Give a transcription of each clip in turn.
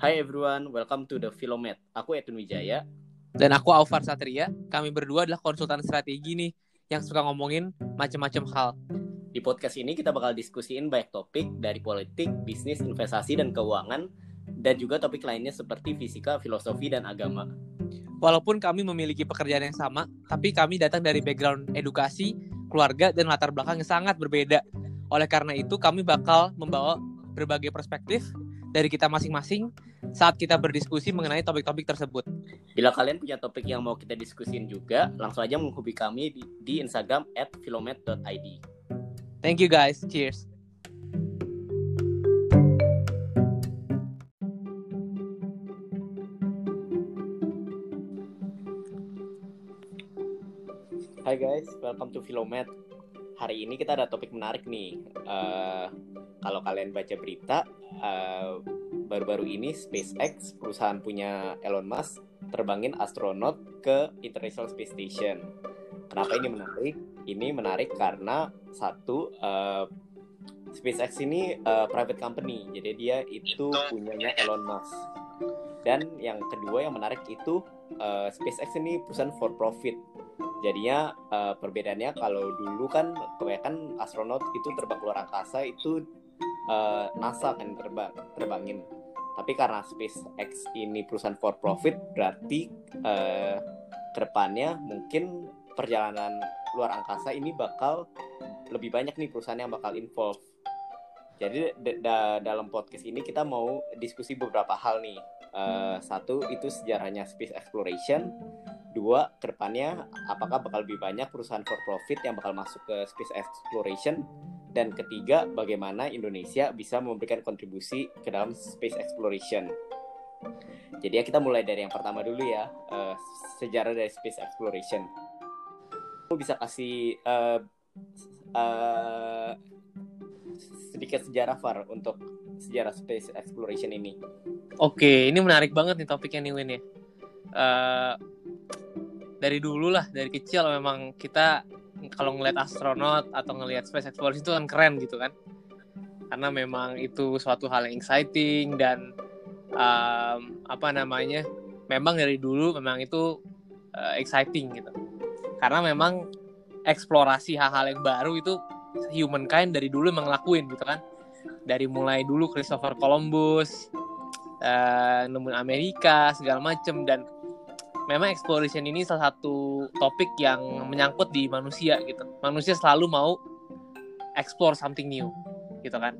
Hai everyone, welcome to the Filomet. Aku Edwin Wijaya. Dan aku Aufar Satria. Kami berdua adalah konsultan strategi nih yang suka ngomongin macam-macam hal. Di podcast ini kita bakal diskusiin banyak topik dari politik, bisnis, investasi, dan keuangan, dan juga topik lainnya seperti fisika, filosofi, dan agama. Walaupun kami memiliki pekerjaan yang sama, tapi kami datang dari background edukasi, keluarga, dan latar belakang yang sangat berbeda. Oleh karena itu, kami bakal membawa berbagai perspektif dari kita masing-masing saat kita berdiskusi mengenai topik-topik tersebut. Bila kalian punya topik yang mau kita diskusin juga, langsung aja menghubungi kami di, di Instagram at filomet.id. Thank you guys. Cheers. Hai guys, welcome to Filomet. Hari ini kita ada topik menarik nih. Uh, kalau kalian baca berita, uh, baru-baru ini SpaceX, perusahaan punya Elon Musk, terbangin astronot ke International Space Station. Kenapa ini menarik? Ini menarik karena satu uh, SpaceX ini uh, private company, jadi dia itu punyanya Elon Musk. Dan yang kedua yang menarik itu uh, SpaceX ini perusahaan for profit jadinya uh, perbedaannya kalau dulu kan kebanyakan astronot itu terbang keluar angkasa itu uh, NASA kan terbang terbangin tapi karena SpaceX ini perusahaan for profit berarti uh, ke depannya mungkin perjalanan luar angkasa ini bakal lebih banyak nih perusahaan yang bakal involve. Jadi da dalam podcast ini kita mau diskusi beberapa hal nih. Uh, satu itu sejarahnya space exploration. Dua ke depannya apakah bakal lebih banyak perusahaan for profit yang bakal masuk ke space exploration dan ketiga bagaimana Indonesia bisa memberikan kontribusi ke dalam space exploration? Jadi ya kita mulai dari yang pertama dulu ya uh, sejarah dari space exploration. Kamu bisa kasih uh, uh, sedikit sejarah Far untuk sejarah space exploration ini. Oke ini menarik banget nih topiknya nih Win ya. Uh, dari dulu lah dari kecil memang kita kalau ngeliat astronot atau ngeliat space exploration itu kan keren gitu kan. Karena memang itu suatu hal yang exciting dan um, apa namanya memang dari dulu memang itu uh, exciting gitu. Karena memang eksplorasi hal-hal yang baru itu humankind dari dulu emang ngelakuin gitu kan. Dari mulai dulu Christopher Columbus uh, nemuin Amerika segala macem dan memang exploration ini salah satu topik yang menyangkut di manusia gitu. Manusia selalu mau explore something new, gitu kan.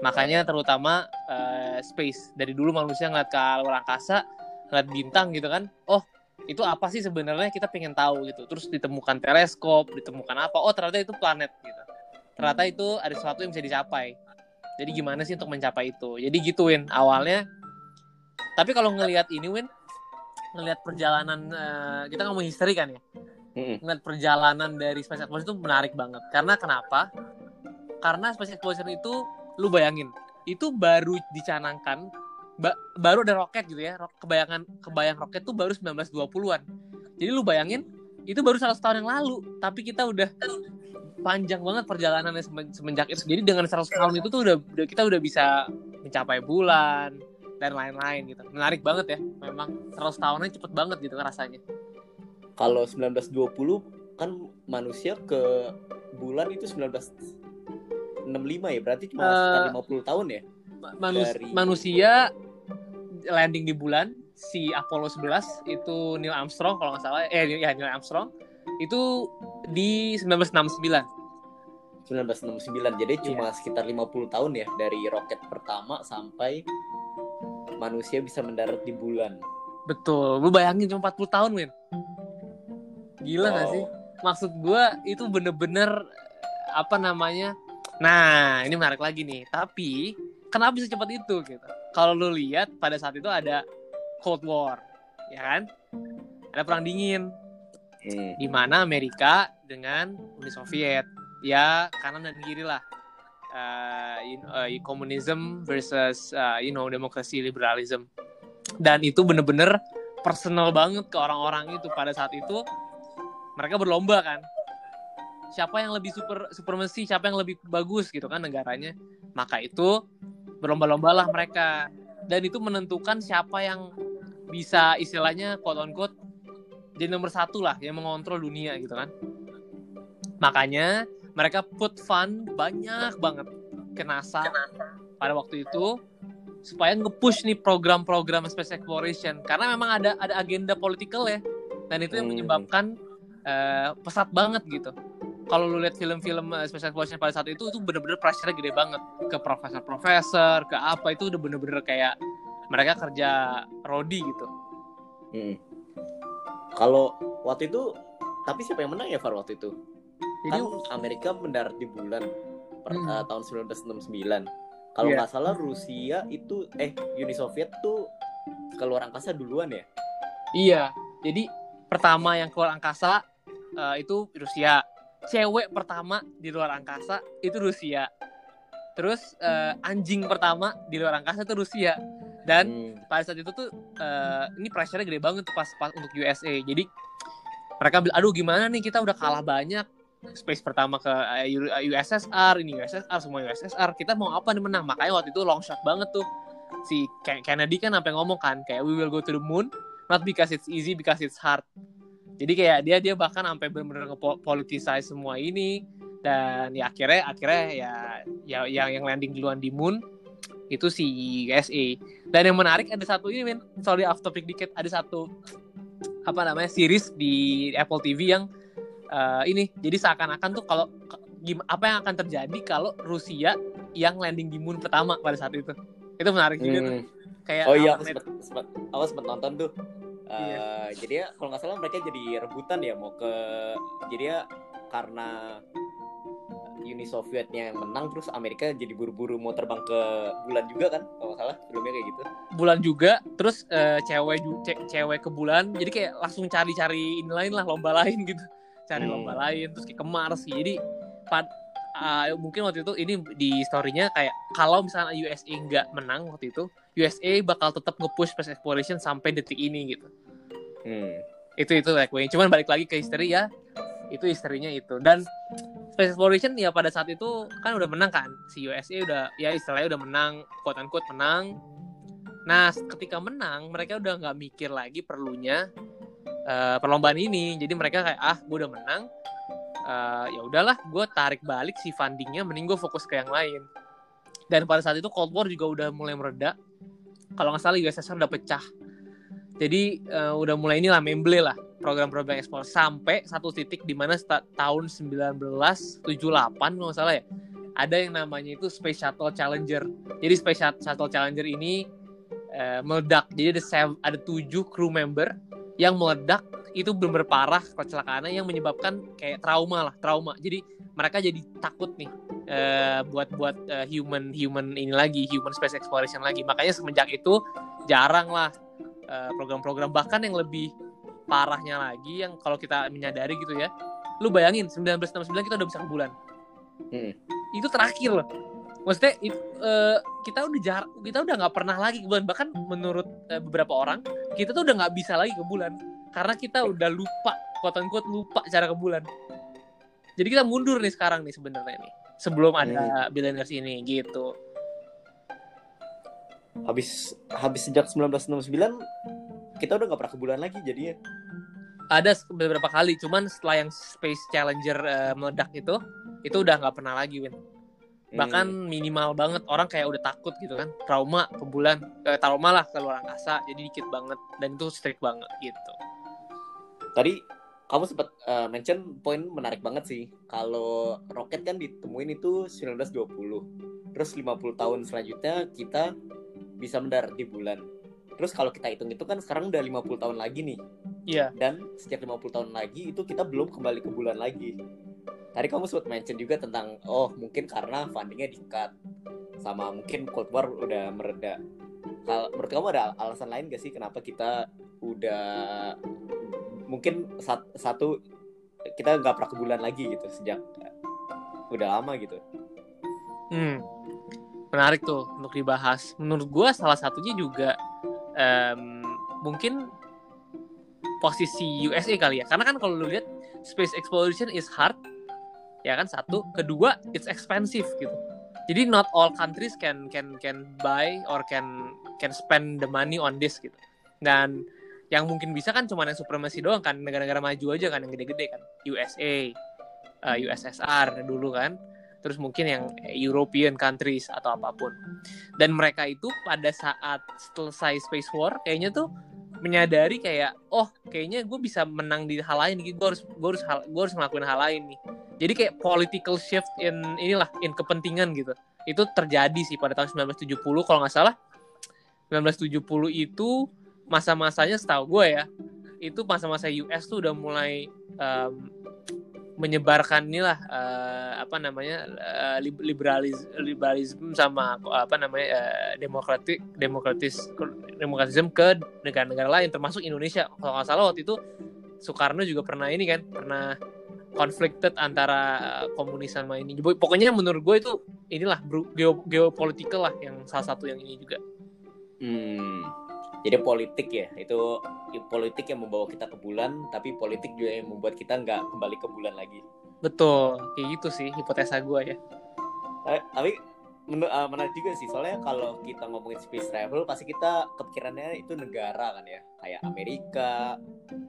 Makanya terutama uh, space dari dulu manusia ngeliat ke luar angkasa, ngeliat bintang gitu kan. Oh, itu apa sih sebenarnya kita pengen tahu gitu. Terus ditemukan teleskop, ditemukan apa? Oh, ternyata itu planet gitu. Ternyata itu ada sesuatu yang bisa dicapai. Jadi gimana sih untuk mencapai itu? Jadi gituin awalnya. Tapi kalau ngelihat ini Win, ngelihat perjalanan uh, kita ngomong history kan ya? Mm-hmm. ngelihat perjalanan dari space exploration itu menarik banget. Karena kenapa? Karena space exploration itu lu bayangin itu baru dicanangkan ba baru ada roket gitu ya. Kebayangan kebayang roket tuh baru 1920-an jadi lu bayangin itu baru 100 tahun yang lalu. Tapi kita udah panjang banget perjalanannya semenjak itu. Jadi dengan 100 tahun itu tuh udah kita udah bisa mencapai bulan dan lain-lain gitu. Menarik banget ya. Memang 100 tahunnya cepet banget gitu rasanya. Kalau 1920 kan manusia ke bulan itu 1965 ya. Berarti cuma uh, sekitar 50 tahun ya. Manus dari... Manusia landing di bulan si Apollo 11 itu Neil Armstrong kalau nggak salah eh ya Neil Armstrong itu di 1969 1969 jadi yeah. cuma sekitar 50 tahun ya dari roket pertama sampai manusia bisa mendarat di bulan. Betul. Lu bayangin cuma 40 tahun, Win. Gila wow. gak sih? Maksud gue itu bener-bener apa namanya? Nah, ini menarik lagi nih. Tapi kenapa bisa cepat itu gitu? Kalau lu lihat pada saat itu ada Cold War, ya kan? Ada perang dingin. Hmm. Di mana Amerika dengan Uni Soviet. Ya, kanan dan kiri lah uh, you know, uh, komunisme versus uh, you know demokrasi liberalism. Dan itu bener-bener personal banget ke orang-orang itu. Pada saat itu mereka berlomba kan. Siapa yang lebih super supremasi siapa yang lebih bagus gitu kan negaranya. Maka itu berlomba-lombalah mereka. Dan itu menentukan siapa yang bisa istilahnya quote on quote jadi nomor satu lah yang mengontrol dunia gitu kan. Makanya mereka put fund banyak banget. Ke NASA pada waktu itu supaya nge-push nih program-program space exploration. Karena memang ada ada agenda politikal ya. Dan itu yang Hmm. menyebabkan eh, pesat banget gitu. Kalau lu lihat film-film eh, space exploration pada saat itu itu bener-bener pressure gede banget. Ke profesor-profesor ke apa itu udah bener-bener kayak mereka kerja rodi gitu. Hmm. Kalau waktu itu, tapi siapa yang menang ya Far waktu itu? Jadi kan Amerika mendarat di bulan per, Hmm. eh, tahun 1969. Kalau Iya. nggak salah Rusia itu eh Uni Soviet tuh keluar angkasa duluan ya. Iya, jadi pertama yang keluar angkasa eh, itu Rusia. Cewek pertama di luar angkasa itu Rusia. Terus eh, anjing pertama di luar angkasa itu Rusia. Dan Hmm. pada saat itu tuh eh, ini pressure-nya gede banget pas, pas untuk USA. Jadi mereka bilang, aduh gimana nih kita udah kalah banyak space pertama ke eh, USSR, ini USSR, semua USSR. Kita mau apa nih menang? Makanya waktu itu long shot banget tuh. Si Ken- Kennedy kan sampai ngomong kan kayak we will go to the moon not because it's easy because it's hard. Jadi kayak dia dia bahkan sampai benar-benar ngepolitisize semua ini dan ya akhirnya akhirnya ya ya yang yang landing duluan di moon itu si USA. Dan yang menarik ada satu ini men, sorry off topic dikit, ada satu apa namanya series di Apple TV yang eh, ini. Jadi seakan-akan tuh kalau apa yang akan terjadi kalau Rusia yang landing di moon pertama pada saat itu. Itu menarik juga tuh. Hmm. Kayak Oh iya, aku men? sempet, sempet, aku sempet nonton tuh. Eh, Iya. Jadi ya kalau nggak salah mereka jadi rebutan ya mau ke. Jadi ya karena Uni Sovietnya yang menang terus Amerika jadi buru-buru mau terbang ke bulan juga kan kalau nggak salah filmnya kayak gitu. bulan juga terus eh, cewek ce- cewek ke bulan jadi kayak langsung cari-cari ini lain lah lomba lain gitu cari Hmm. lomba lain terus kayak ke Mars jadi pad, ah, mungkin waktu itu ini di storynya kayak kalau misalnya USA nggak menang waktu itu USA bakal tetap nge-push space exploration sampai detik ini gitu Hmm. itu itu like way. cuman balik lagi ke history ya itu historinya itu dan space exploration ya pada saat itu kan udah menang kan si USA udah ya istilahnya udah menang quote unquote menang nah ketika menang mereka udah nggak mikir lagi perlunya eh, perlombaan ini. Jadi mereka kayak ah gue udah menang. Eh, ya udahlah gue tarik balik si fundingnya mending gue fokus ke yang lain. Dan pada saat itu Cold War juga udah mulai mereda. Kalau nggak salah USSR udah pecah. Jadi eh, udah mulai inilah memble lah program-program ekspor. Sampai satu titik di mana tahun 1978 kalau nggak salah ya ada yang namanya itu Space Shuttle Challenger. Jadi Space Shut- Shuttle Challenger ini eh, meledak. Jadi ada ada tujuh crew member yang meledak itu benar parah kecelakaannya yang menyebabkan kayak trauma lah trauma. Jadi mereka jadi takut nih eh, buat buat eh, human human ini lagi human space exploration lagi. Makanya semenjak itu jarang lah eh, program-program bahkan yang lebih parahnya lagi yang kalau kita menyadari gitu ya lu bayangin 1969 kita udah bisa ke bulan Hmm. itu terakhir loh maksudnya it- eh, kita udah jar kita udah nggak pernah lagi ke bulan. Bahkan menurut eh, beberapa orang kita tuh udah nggak bisa lagi ke bulan. Karena kita udah lupa quote unquote lupa cara ke bulan. Jadi kita mundur nih sekarang nih sebenarnya nih. Sebelum ada billionaires ini gitu. Habis habis sejak 1969 kita udah nggak pernah ke bulan lagi jadinya. ada beberapa kali. Cuman setelah yang Space Challenger eh, meledak itu itu udah nggak pernah lagi Win bahkan Hmm. minimal banget orang kayak udah takut gitu kan trauma ke bulan eh, trauma lah ke luar angkasa jadi dikit banget dan itu strict banget gitu tadi kamu sempat uh, mention poin menarik banget sih. Kalau roket kan ditemuin itu 1920. Terus 50 tahun selanjutnya kita bisa mendarat di bulan. Terus kalau kita hitung itu kan sekarang udah 50 tahun lagi nih. iya Dan sejak 50 tahun lagi itu kita belum kembali ke bulan lagi. Tadi kamu sempat mention juga tentang oh mungkin karena fundingnya di-cut sama mungkin Cold War udah mereda. Kalau menurut kamu ada alasan lain gak sih kenapa kita udah mungkin sat- satu kita nggak pernah ke bulan lagi gitu sejak udah lama gitu. hmm. menarik tuh untuk dibahas menurut gua salah satunya juga em, mungkin posisi USA kali ya karena kan kalau lu lihat space exploration is hard ya kan satu. Kedua it's expensive gitu. Jadi not all countries can can can buy or can can spend the money on this gitu. Dan yang mungkin bisa kan cuma yang supremasi doang kan negara-negara maju aja kan yang gede-gede kan. USA uh, eh, USSR dulu kan. Terus mungkin yang European countries atau apa pun. Dan mereka itu pada saat selesai space war kayaknya tuh menyadari kayak oh kayaknya gue bisa menang di hal lain gitu gue harus gue harus gue harus ngelakuin hal lain nih jadi kayak political shift in inilah in kepentingan gitu. Itu terjadi sih pada tahun 1970 kalau nggak salah. 1970 itu masa-masanya setahu gue ya itu masa-masa US tuh udah mulai um, menyebarkan inilah uh, apa namanya uh, liberalis liberalisme sama apa namanya uh, demokratik demokratis demokratisme ke negara-negara lain termasuk Indonesia. Kalau nggak salah waktu itu Soekarno juga pernah ini kan pernah conflicted antara komunis sama ini. Pokoknya menurut gue itu inilah geopolitikal lah yang salah satu yang ini juga. Hmm. Jadi politik ya itu politik yang membawa kita ke bulan tapi politik juga yang membuat kita nggak kembali ke bulan lagi. Betul kayak gitu sih hipotesa gue ya. Tapi, tapi uh, menarik juga sih soalnya kalau kita ngomongin space travel pasti kita kepikirannya itu negara kan ya. Kayak Amerika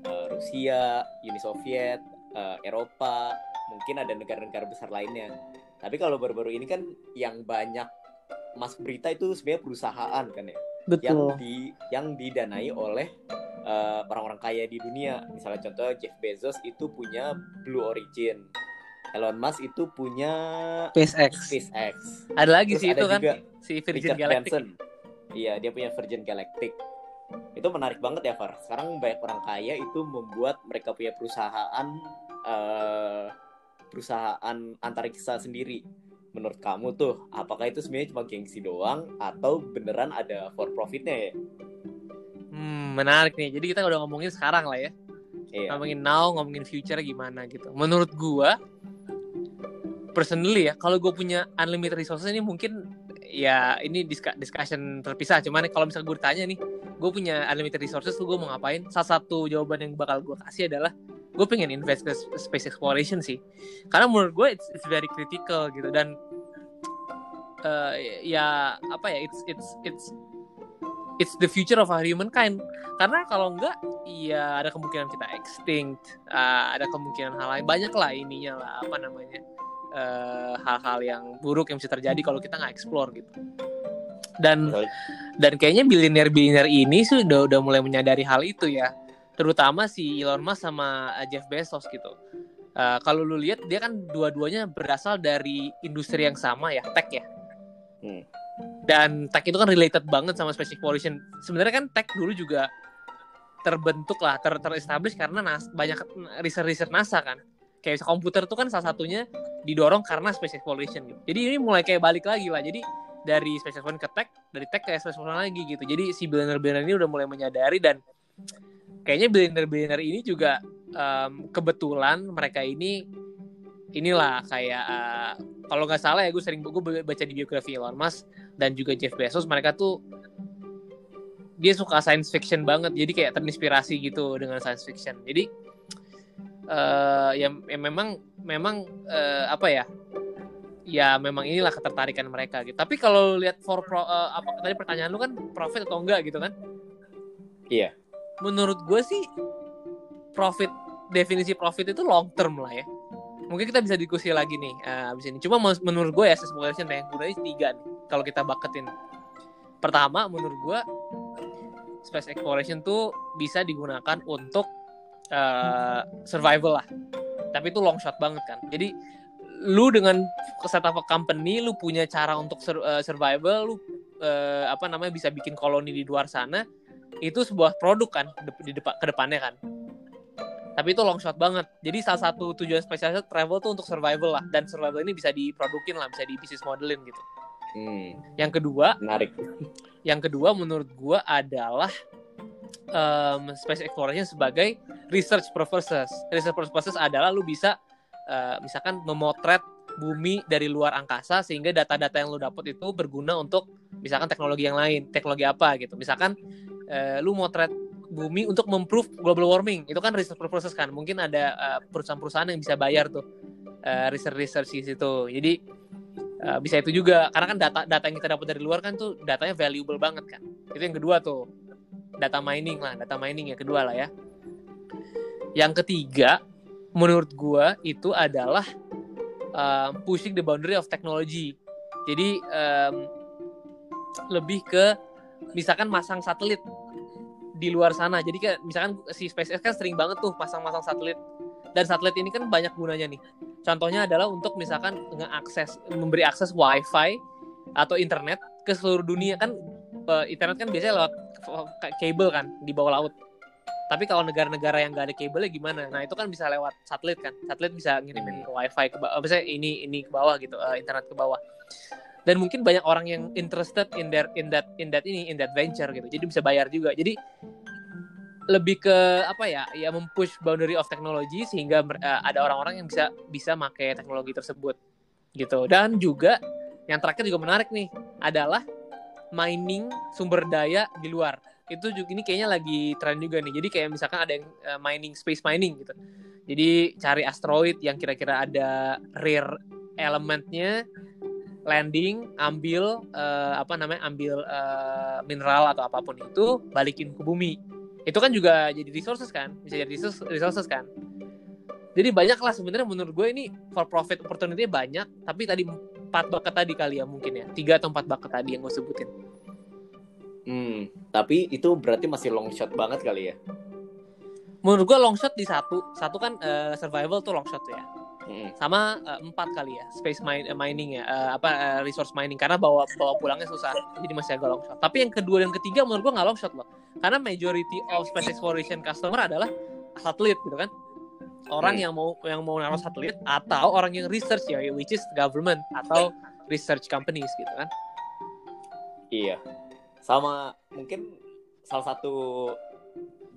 uh, Rusia Uni Soviet uh, Eropa mungkin ada negara-negara besar lainnya tapi kalau baru-baru ini kan yang banyak masuk berita itu sebenarnya perusahaan kan ya Betul. yang di yang didanai oleh eh, orang-orang kaya di dunia. Misalnya contoh Jeff Bezos itu punya Blue Origin. Elon Musk itu punya SpaceX. SpaceX. Ada lagi Terus sih itu kan si Virgin Richard Galactic. Branson. Iya, dia punya Virgin Galactic. Itu menarik banget ya, Far. Sekarang banyak orang kaya itu membuat mereka punya perusahaan uh, perusahaan antariksa sendiri menurut kamu tuh apakah itu sebenarnya cuma gengsi doang atau beneran ada for profitnya ya? Hmm, menarik nih. Jadi kita udah ngomongin sekarang lah ya. Iya. Ngomongin now, ngomongin future gimana gitu. Menurut gua personally ya, kalau gue punya unlimited resources ini mungkin ya ini discussion terpisah. Cuman kalau misalnya gue ditanya nih, gue punya unlimited resources tuh gue mau ngapain? Salah satu jawaban yang bakal gue kasih adalah gue pengen invest ke space exploration sih. Karena menurut gue it's, it's very critical gitu. Dan uh, ya apa ya it's it's it's it's the future of our humankind. Karena kalau enggak ya ada kemungkinan kita extinct. Uh, ada kemungkinan hal lain. Banyak lah ininya lah apa namanya uh, hal-hal uh, yang buruk yang bisa terjadi kalau kita nggak explore gitu dan dan kayaknya bilioner bilioner ini sudah udah mulai menyadari hal itu ya terutama si Elon Musk sama eh, Jeff Bezos gitu. Uh, kalau lu lihat dia kan dua-duanya berasal dari industri yang sama ya, tech ya. Hmm. Dan tech itu kan related banget sama space exploration. Sebenarnya kan tech dulu juga terbentuk lah, ter terestablish karena nas banyak research-research NASA kan. Kayak komputer tuh kan salah satunya didorong karena space exploration gitu. Jadi ini mulai kayak balik lagi lah. Jadi dari space exploration ke tech, dari tech ke space exploration lagi gitu. Jadi si billionaire-billionaire ini udah mulai menyadari dan kayaknya billionaire-billionaire ini juga um, kebetulan mereka ini inilah kayak uh, kalau nggak salah ya gue sering gue baca di biografi Elon Musk dan juga Jeff Bezos mereka tuh dia suka science fiction banget jadi kayak terinspirasi gitu dengan science fiction jadi uh, ya, ya memang memang uh, apa ya ya memang inilah ketertarikan mereka gitu. Tapi kalau lihat for pro, uh, apa tadi pertanyaan lu kan profit atau enggak gitu kan? Iya. Menurut gue sih profit definisi profit itu long term lah ya. Mungkin kita bisa diskusi lagi nih uh, abis ini. Cuma menurut gue ya sesuatu yang gunanya tiga nih kalau kita baketin. Pertama menurut gue space exploration tuh bisa digunakan untuk uh, survival lah. Tapi itu long shot banget kan. Jadi lu dengan setup company lu punya cara untuk sur uh, survival lu uh, apa namanya bisa bikin koloni di luar sana itu sebuah produk kan di depan ke depannya kan. Tapi itu long shot banget. Jadi salah satu tujuan spesial travel tuh untuk survival lah. Dan survival ini bisa diprodukin lah bisa di bisnis modelin gitu. Hmm. yang kedua menarik. yang kedua menurut gua adalah um, space exploration sebagai research purposes. Research purposes adalah lu bisa uh, misalkan memotret bumi dari luar angkasa sehingga data-data yang lu dapat itu berguna untuk misalkan teknologi yang lain teknologi apa gitu. Misalkan uh, lu motret bumi untuk memprove global warming. Itu kan research proses kan. Mungkin ada uh, perusahaan-perusahaan yang bisa bayar tuh uh, research research di situ. Jadi Uh, bisa itu juga. Karena kan data data yang kita dapat dari luar kan tuh datanya valuable banget kan. Itu yang kedua tuh. Data mining lah data mining yang kedua lah ya. Yang ketiga menurut gua itu adalah um, pushing the boundary of technology. Jadi um, lebih ke misalkan masang satelit di luar sana. Jadi kayak misalkan si SpaceX kan sering banget tuh masang-masang satelit. Dan satelit ini kan banyak gunanya nih. Contohnya adalah untuk misalkan ngeakses memberi akses wifi atau internet ke seluruh dunia. Kan uh, internet kan biasanya lewat kabel kan di bawah laut. Tapi kalau negara-negara yang gak ada kabelnya gimana? Nah itu kan bisa lewat satelit kan. Satelit bisa ngirimin hmm. wifi ke bawah, misalnya ini ini ke bawah gitu, uh, internet ke bawah. Dan mungkin banyak orang yang interested in that in that in that ini in that venture gitu. Jadi bisa bayar juga. Jadi lebih ke apa ya ya mempush boundary of technology sehingga uh, ada orang-orang yang bisa bisa pakai teknologi tersebut gitu dan juga yang terakhir juga menarik nih adalah mining sumber daya di luar itu juga ini kayaknya lagi tren juga nih. Jadi kayak misalkan ada yang uh, mining space mining gitu. Jadi cari asteroid yang kira-kira ada rare elementnya landing ambil uh, apa namanya ambil uh, mineral atau apa pun itu balikin ke bumi. Itu kan juga jadi resources kan? Bisa jadi resources kan? Jadi banyak lah sebenarnya menurut gue ini for profit opportunity banyak tapi tadi empat bakat tadi kali ya mungkin ya. Tiga atau empat bakat tadi yang gue sebutin hmm tapi itu berarti masih long shot banget kali ya menurut gue long shot di satu satu kan uh, survival tuh long shot ya Hmm. Sama uh, empat kali ya space mine, uh, mining ya uh, apa uh, resource mining karena bawa bawa pulangnya susah jadi masih agak long shot. Tapi yang kedua dan ketiga menurut gua nggak long shot loh karena majority of space exploration customer adalah satelit gitu kan orang hmm. yang mau yang mau naruh satelit atau orang yang research ya which is government atau research companies gitu kan. Iya. Sama mungkin salah satu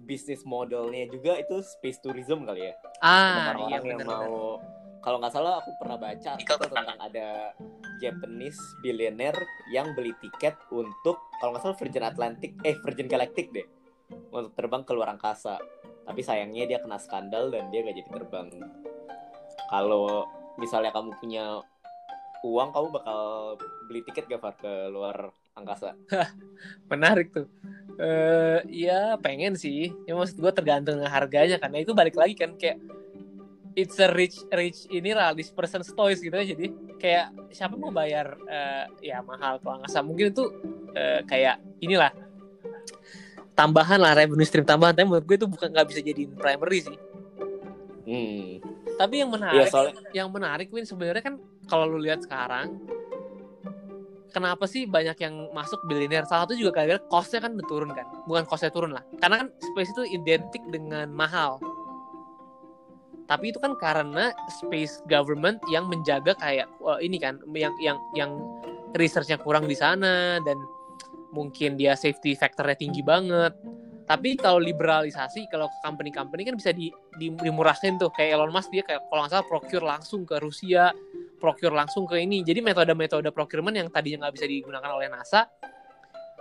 bisnis modelnya juga itu space tourism kali ya. Ah, orang-orang iya, yang mau kalau nggak salah aku pernah baca tentang ada Japanese billionaire yang beli tiket untuk kalau nggak salah Virgin Atlantic eh Virgin Galactic deh. Untuk terbang ke luar angkasa. Tapi sayangnya dia kena skandal dan dia gak jadi terbang. Kalau misalnya kamu punya uang kamu bakal beli tiket gak Far ke luar angkasa. Menarik tuh. Uh, ya pengen sih. Ya maksud gue tergantung harganya karena itu balik lagi kan kayak it's a rich rich ini this person's toys gitu ya. Jadi kayak siapa mau bayar uh, ya mahal kalau nggak salah mungkin itu uh, kayak inilah tambahan lah revenue stream tambahan. Tapi menurut gue itu bukan nggak bisa jadi primary sih. Hmm. tapi yang menarik ya, soalnya... yang menarik Win sebenarnya kan kalau lu lihat sekarang kenapa sih banyak yang masuk billionaire? Salah satu juga gara-gara costnya kan turun kan? Bukan costnya turun lah. Karena kan space itu identik dengan mahal. Tapi itu kan karena space government yang menjaga kayak uh, ini kan yang yang yang researchnya kurang di sana dan mungkin dia safety factornya tinggi banget. Tapi kalau liberalisasi kalau company-company kan bisa di, di dimurahkan tuh. Kayak Elon Musk dia kayak kalau nggak salah procure langsung ke Rusia procure langsung ke ini jadi metode-metode procurement yang tadinya nggak bisa digunakan oleh NASA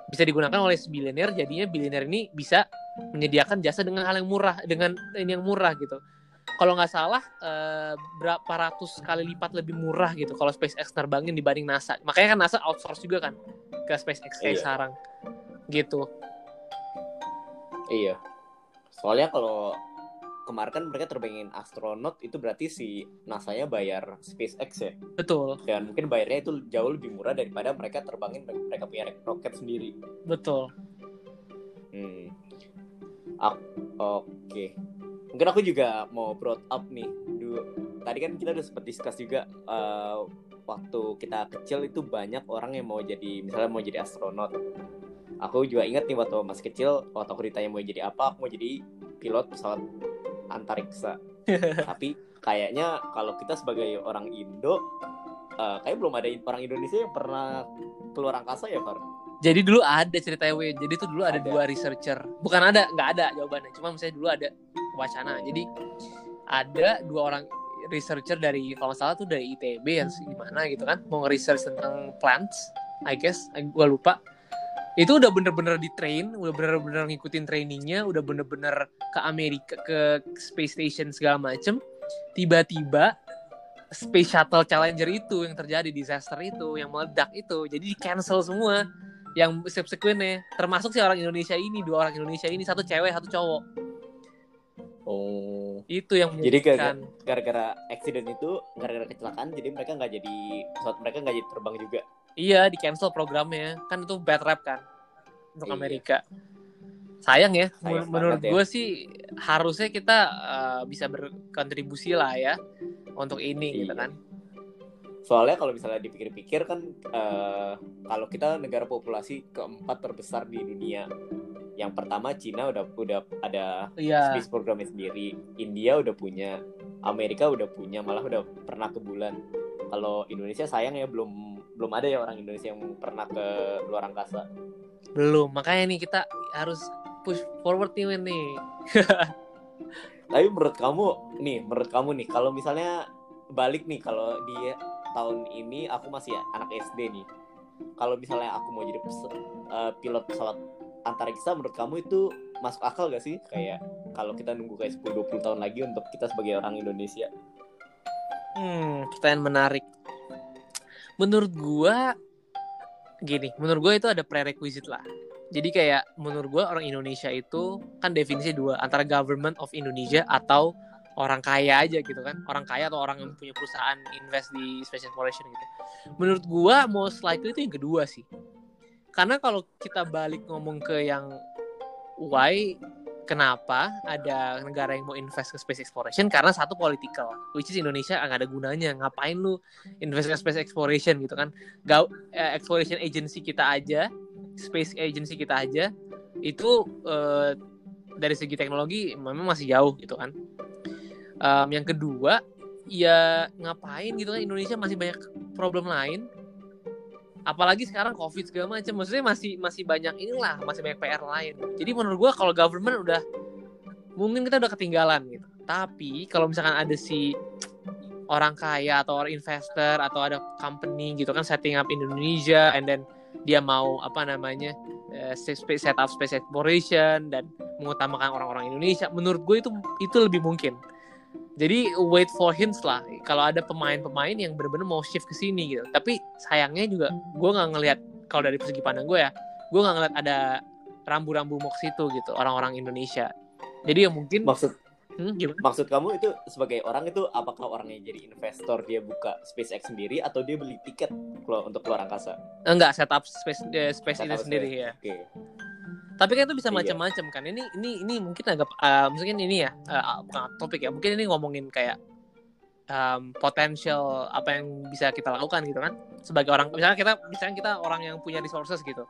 bisa digunakan oleh billionaire jadinya billionaire ini bisa menyediakan jasa dengan hal yang murah dengan ini yang murah gitu kalau nggak salah uh, berapa ratus kali lipat lebih murah gitu kalau SpaceX terbangin dibanding NASA. Makanya kan NASA outsource juga kan ke SpaceX kayak iya. sekarang gitu. Iya. Soalnya kalau kemarin kan mereka terbangin astronot itu berarti si NASA-nya bayar SpaceX ya. Betul. Dan mungkin bayarnya itu jauh lebih murah daripada mereka terbangin mereka punya roket sendiri. Betul. Hmm. Oke. Okay mungkin aku juga mau brought up nih dulu tadi kan kita udah sempat discuss juga uh, waktu kita kecil itu banyak orang yang mau jadi misalnya mau jadi astronot aku juga ingat nih waktu masih kecil waktu aku ditanya mau jadi apa aku mau jadi pilot pesawat antariksa. Tapi kayaknya kalau kita sebagai orang Indo uh, kayak belum ada orang Indonesia yang pernah keluar angkasa ya Far? Jadi dulu ada cerita Win jadi itu dulu ada, ada. dua researcher. Bukan ada nggak ada jawabannya. Cuma misalnya dulu ada wacana. Jadi ada dua orang researcher dari kalau salah tuh dari ITB yang gimana gitu kan. Mau nge-research tentang plants I guess. Gue lupa itu udah bener-bener di train udah bener-bener ngikutin trainingnya udah bener-bener ke Amerika ke space station segala macem tiba-tiba Space Shuttle Challenger itu yang terjadi disaster itu yang meledak itu jadi di cancel semua yang subsequentnya termasuk si orang Indonesia ini dua orang Indonesia ini satu cewek satu cowok Oh. itu yang Jadi gara-gara accident itu gara-gara kecelakaan jadi mereka nggak jadi pesawat mereka nggak jadi terbang juga. Iya di cancel programnya kan itu bad rap kan untuk Iya. Amerika sayang ya Sayang Men- menurut ya. gue sih harusnya kita uh, bisa berkontribusi lah ya untuk ini gitu Iya. kan Soalnya kalau misalnya dipikir-pikir kan eh, kalau kita negara populasi keempat terbesar di dunia. Yang pertama Cina udah udah ada iya space programnya sendiri. India udah punya, Amerika udah punya, malah udah pernah ke bulan. Kalau Indonesia sayang ya belum belum ada ya orang Indonesia yang pernah ke luar angkasa. belum makanya nih kita harus push forward nih Win, nih Tapi menurut kamu nih, menurut kamu nih, kalau misalnya balik nih, kalau di tahun ini aku masih anak SD nih, kalau misalnya aku mau jadi pes- eh, pilot pesawat antariksa, menurut kamu itu masuk akal gak sih? Kayak kalau kita nunggu kayak 10-20 tahun lagi untuk kita sebagai orang Indonesia. Hmm, pertanyaan menarik. Menurut gua gini, menurut gua itu ada prerequisite lah. Jadi kayak menurut gua orang Indonesia itu kan definisi dua, antara government of Indonesia atau orang kaya aja gitu kan. Orang kaya atau orang yang punya perusahaan invest di space exploration gitu. Menurut gua most likely itu yang kedua sih. Karena kalau kita balik ngomong ke yang why kenapa ada negara yang mau invest ke space exploration? Karena satu political which is Indonesia nggak ada gunanya. Ngapain lu invest ke space exploration gitu kan? Gau, eh, exploration agency kita aja space agency kita aja itu eh, dari segi teknologi memang masih jauh gitu kan. Em, yang kedua ya ngapain gitu kan? Indonesia masih banyak problem lain apalagi sekarang covid segala macam maksudnya masih masih banyak inilah masih banyak PR lain. Jadi menurut gua kalau government udah mungkin kita udah ketinggalan gitu. Tapi kalau misalkan ada si orang kaya atau orang investor atau ada company gitu kan setting up Indonesia and then dia mau apa namanya space set up space exploration dan mengutamakan orang-orang Indonesia menurut gue itu itu lebih mungkin jadi wait for hints lah kalau ada pemain-pemain yang benar-benar mau shift ke sini gitu tapi sayangnya juga gue nggak ngelihat kalau dari segi pandang gue ya gue nggak ngelihat ada rambu-rambu mau ke situ gitu orang-orang Indonesia jadi ya mungkin Maksud hmm, gimana? maksud kamu itu sebagai orang itu apakah orangnya jadi investor dia buka SpaceX sendiri atau dia beli tiket keluar untuk keluar angkasa? enggak setup space eh, space Setup ini space. sendiri ya Oke. Tapi kan itu bisa Iya. macam-macam kan. Ini ini ini mungkin agak uh, mungkin ini ya uh, topik ya. Mungkin ini ngomongin kayak um, potential apa yang bisa kita lakukan gitu kan. Sebagai orang misalnya kita misalnya kita orang yang punya resources gitu.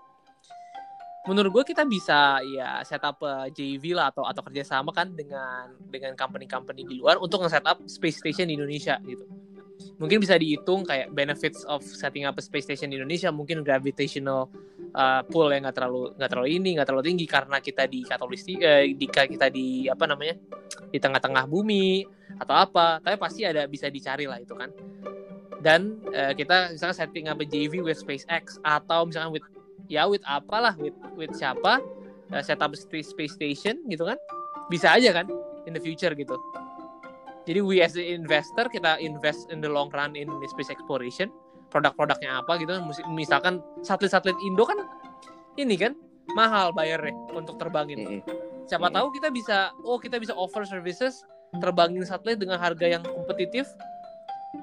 Menurut gue kita bisa ya setup uh, JV lah atau atau kerjasama kan dengan dengan company-company di luar untuk nge-setup space station di Indonesia gitu. Mungkin bisa dihitung kayak benefits of setting up a space station di Indonesia mungkin gravitational uh, pull yang nggak terlalu nggak terlalu ini nggak terlalu tinggi karena kita di katolistik eh, di kita di apa namanya di tengah-tengah bumi atau apa tapi pasti ada bisa dicari lah itu kan. Dan eh, kita misalnya setting up a JV with SpaceX atau misalnya with ya with apalah with with siapa eh, setup space space station gitu kan bisa aja kan in the future gitu. Jadi we as the investor kita invest in the long run in space exploration produk-produknya apa gitu kan misalkan satelit-satelit Indo kan ini kan mahal bayarnya untuk terbangin Mm-mm. siapa Hmm. tahu kita bisa oh kita bisa offer services terbangin satelit dengan harga yang kompetitif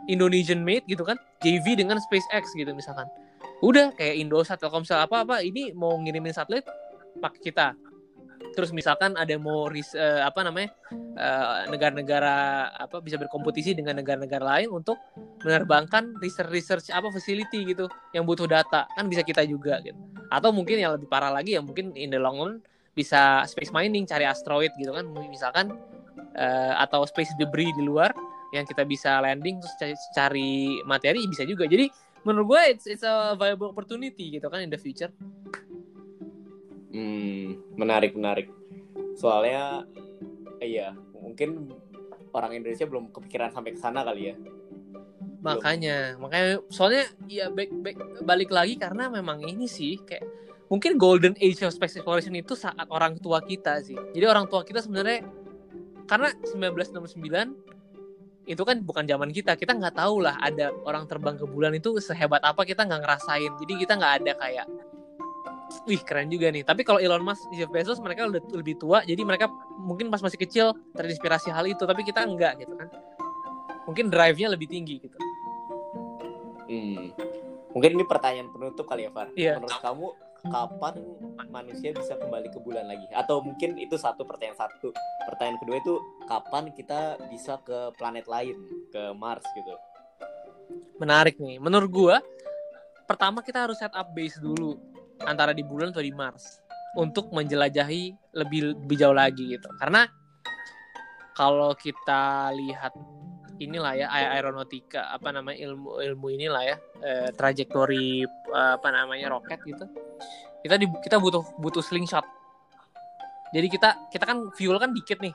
Indonesian made gitu kan JV dengan SpaceX gitu misalkan udah kayak Indosat Telkomsel apa apa ini mau ngirimin satelit pakai kita terus misalkan ada mau ris- eh, apa namanya eh, negara-negara apa bisa berkompetisi dengan negara-negara lain untuk menerbangkan research research apa facility gitu yang butuh data. Kan bisa kita juga gitu. Atau mungkin yang lebih parah lagi ya mungkin in the long run bisa space mining cari asteroid gitu kan. Misalkan eh, atau space debris di luar yang kita bisa landing terus cari, cari materi bisa juga. Jadi menurut gue it's it's a viable opportunity gitu kan in the future. Hmm, menarik menarik. Soalnya iya, mungkin orang Indonesia belum kepikiran sampai ke sana kali ya. Makanya. makanya soalnya ya back, back, balik lagi karena memang ini sih kayak mungkin golden age of space exploration itu saat orang tua kita sih. Jadi orang tua kita sebenarnya karena 1969 itu kan bukan zaman kita. Kita nggak tahu lah ada orang terbang ke bulan itu sehebat apa kita nggak ngerasain. Jadi kita nggak ada kayak wih keren juga nih. Tapi kalau Elon Musk Jeff Bezos mereka udah lebih tua. Jadi mereka mungkin pas masih kecil terinspirasi hal itu. Tapi kita enggak gitu kan. Mungkin drive-nya lebih tinggi gitu Hmm. Mungkin ini pertanyaan penutup kali ya, Far. Iya. Menurut kamu kapan manusia bisa kembali ke bulan lagi? Atau mungkin itu satu pertanyaan satu. Pertanyaan kedua itu kapan kita bisa ke planet lain, ke Mars gitu? menarik nih menurut gua pertama kita harus set up base dulu antara di bulan atau di Mars untuk menjelajahi lebih lebih jauh lagi gitu karena kalau kita lihat inilah ya aer- aeronautika apa namanya ilmu ilmu inilah ya eh, trajektori eh, apa namanya roket gitu. Kita di, kita butuh butuh slingshot. Jadi kita kita kan fuel kan dikit nih.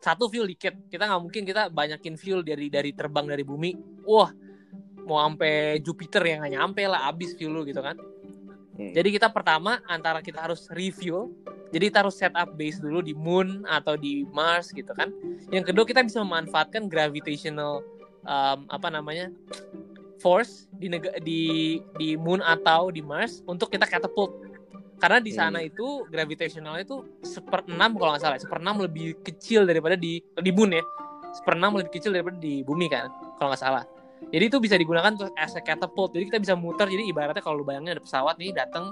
Satu fuel dikit. Kita nggak mungkin kita banyakin fuel dari dari terbang dari bumi. Wah mau sampai Jupiter yang nggak nyampe lah abis fuel lu gitu kan Hmm. jadi kita pertama antara kita harus review, jadi kita harus set up base dulu di Moon atau di Mars gitu kan. Yang kedua kita bisa memanfaatkan gravitational um, apa namanya force di neg- di di Moon atau di Mars untuk kita catapult. Karena di sana itu gravitational itu seperenam kalau nggak salah, seperenam lebih kecil daripada di di Moon ya. Seperenam lebih kecil daripada di bumi kan, kalau nggak salah. Jadi itu bisa digunakan untuk as a catapult. Jadi kita bisa muter. Jadi ibaratnya kalau lu bayangin ada pesawat nih datang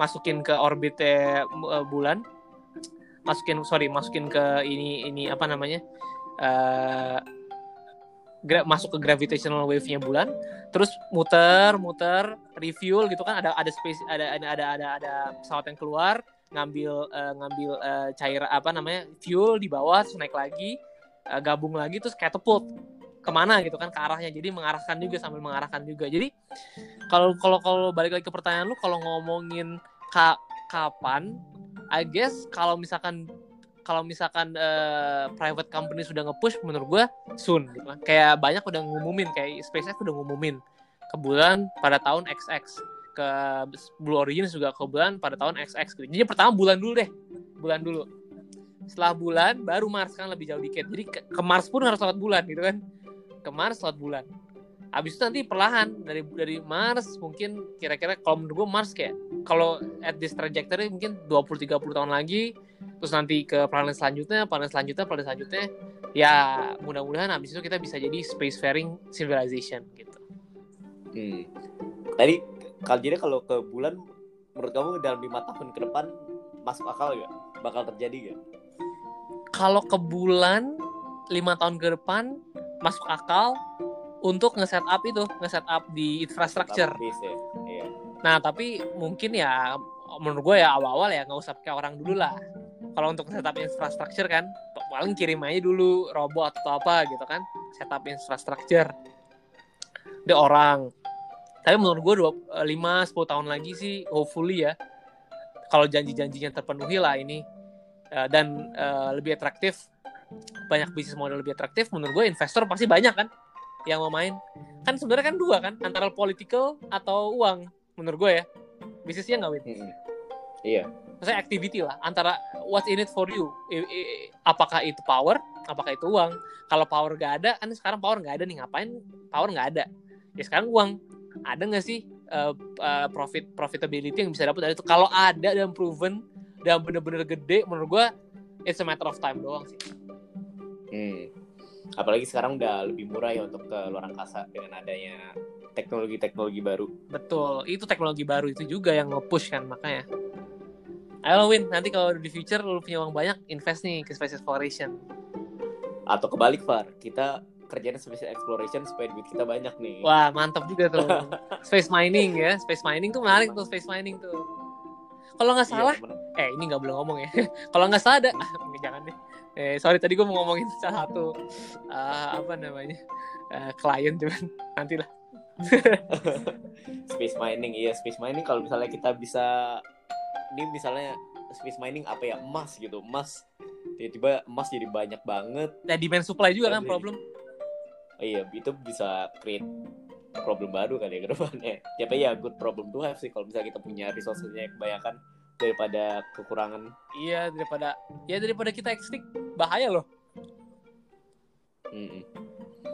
masukin ke orbit eh, uh, bulan, masukin sorry masukin ke ini ini apa namanya eh gra- masuk ke gravitational wave-nya bulan, terus muter muter refuel gitu kan ada ada space ada ada ada ada, pesawat yang keluar ngambil eh, ngambil eh, cair apa namanya fuel di bawah terus naik lagi eh, gabung lagi terus catapult ke mana gitu kan ke arahnya jadi mengarahkan juga sambil mengarahkan juga jadi kalau kalau kalau balik lagi ke pertanyaan lu kalau ngomongin ka, kapan I guess kalau misalkan kalau misalkan eh, private company sudah nge-push menurut gua soon gitu kan. Kayak banyak udah ngumumin kayak SpaceX udah ngumumin ke bulan pada tahun XX ke Blue Origin juga ke bulan pada tahun XX gitu. Jadi pertama bulan dulu deh. Bulan dulu. Setelah bulan baru Mars kan lebih jauh dikit. Jadi ke, ke Mars pun harus lewat bulan gitu kan. Ke Mars lewat bulan. Habis itu nanti perlahan dari dari Mars mungkin kira-kira kalau menurut gue Mars kayak kalau at this trajectory mungkin 20 30 tahun lagi terus nanti ke planet selanjutnya, planet selanjutnya, planet selanjutnya ya mudah-mudahan habis itu kita bisa jadi spacefaring civilization gitu. Hmm. Tadi kalau jadi kalau ke bulan menurut kamu dalam lima tahun ke depan masuk akal gak? Bakal terjadi gak? Kalau ke bulan lima tahun ke depan masuk akal untuk nge-set up itu, nge-set up di infrastructure. Ya. Iya. Nah, tapi mungkin ya menurut gue ya awal-awal ya nggak usah pakai orang dulu lah. Kalau untuk setup infrastructure kan, paling kirim aja dulu robot atau apa gitu kan, setup infrastructure. Ada orang. Tapi menurut gue 5 10 tahun lagi sih hopefully ya. Kalau janji-janjinya terpenuhi lah ini eh, dan eh, lebih atraktif banyak bisnis model lebih atraktif menurut gue investor pasti banyak kan yang mau main. Kan sebenarnya kan dua kan antara political atau uang menurut gue ya. Bisnisnya nggak win. Iya. maksudnya activity lah antara what's in it for you. I- i- apakah itu power apakah itu uang? Kalau power gak ada kan sekarang power nggak ada nih ngapain power nggak ada? Ya sekarang uang. Ada nggak sih uh, uh, profit profitability yang bisa dapat dari itu? Kalau ada dan proven dan bener-bener gede menurut gue it's a matter of time doang sih Hmm. Apalagi sekarang udah lebih murah ya untuk ke luar angkasa dengan adanya teknologi-teknologi baru. betul itu teknologi baru itu juga yang nge-push kan makanya Ayo Win, nanti kalau di future lu punya uang banyak, invest nih ke space exploration. Atau kebalik, Far. Kita kerjanya space exploration supaya duit kita banyak nih. Wah, mantap juga tuh. space mining ya, space mining tuh menarik tuh, space mining tuh. Kalau nggak Iya, salah, temen. eh ini nggak boleh ngomong ya. Kalau nggak salah ada, jangan deh. Eh, sorry tadi gue mau ngomongin salah satu ah, apa namanya eh, klien cuman nanti lah. space mining iya space mining. Kalau misalnya kita bisa ini misalnya space mining apa ya? Emas gitu emas. Tiba-tiba emas jadi banyak banget. Nah, demand supply juga kan problem. Oh iya itu bisa create problem baru kali ya ke depannya. Tapi ya good problem to have sih. Kalau misalnya kita punya resourcesnya yang kebanyakan daripada kekurangan Iya daripada ya daripada kita ekstik bahaya loh.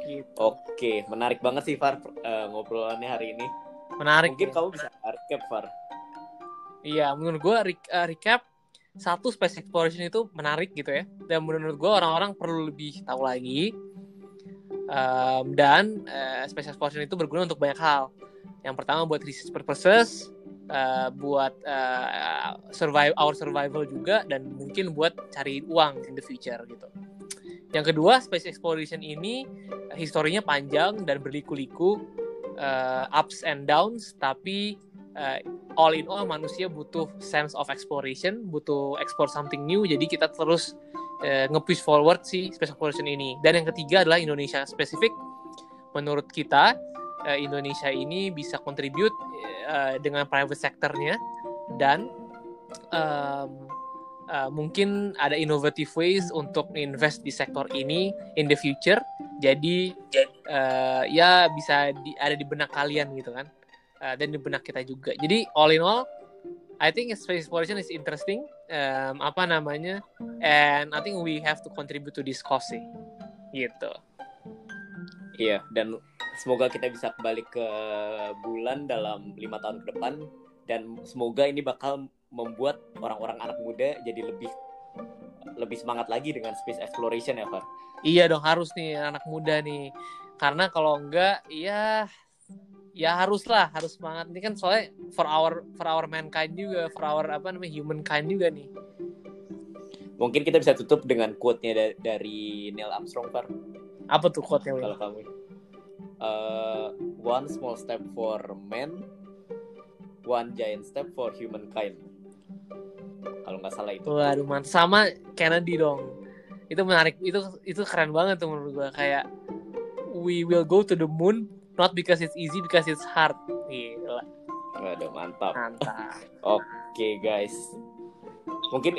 Gitu. Oke, menarik banget sih Far uh, ngobrolannya hari ini. Menarik. Mungkin ya. kamu bisa recap Far. Iya, menurut gue re- uh, recap satu space exploration itu menarik gitu ya. Dan menurut gue orang-orang perlu lebih tahu lagi. Um, dan uh, space exploration itu berguna untuk banyak hal. Yang pertama buat research purposes, uh, buat uh, survive our survival juga, dan mungkin buat cari uang in the future gitu. Yang kedua, space exploration ini uh, historinya panjang dan berliku-liku, uh, ups and downs, tapi uh, all in all manusia butuh sense of exploration, butuh explore something new. Jadi kita terus uh, nge-push forward si space exploration ini. Dan yang ketiga adalah Indonesia spesifik. Menurut kita uh, Indonesia ini bisa contribute uh, dengan private sectornya dan um, uh, mungkin ada innovative ways untuk invest di sektor ini in the future. Jadi uh, ya bisa di, ada di benak kalian gitu kan uh, dan di benak kita juga. Jadi all in all, I think space exploration is interesting. Um, apa namanya? And I think we have to contribute to this cause sih. Gitu. Iya, dan semoga kita bisa kembali ke bulan dalam lima tahun ke depan dan semoga ini bakal membuat orang-orang anak muda jadi lebih lebih semangat lagi dengan space exploration ya, Far. Iya dong harus nih anak muda nih. Karena kalau enggak ya ya haruslah harus semangat ini kan soalnya for our for our mankind juga for our apa namanya humankind juga nih Mungkin kita bisa tutup dengan quote-nya da- dari Neil Armstrong, Far. apa tuh quote-nya? Kalau kamu. Uh, one small step for man, one giant step for humankind. Kalau nggak salah itu. Waduh, mantap. Sama Kennedy dong. Itu menarik. Itu itu keren banget tuh menurut gua kayak we will go to the moon not because it's easy because it's hard. Gila. Waduh, mantap. Mantap. Oke, guys. Mungkin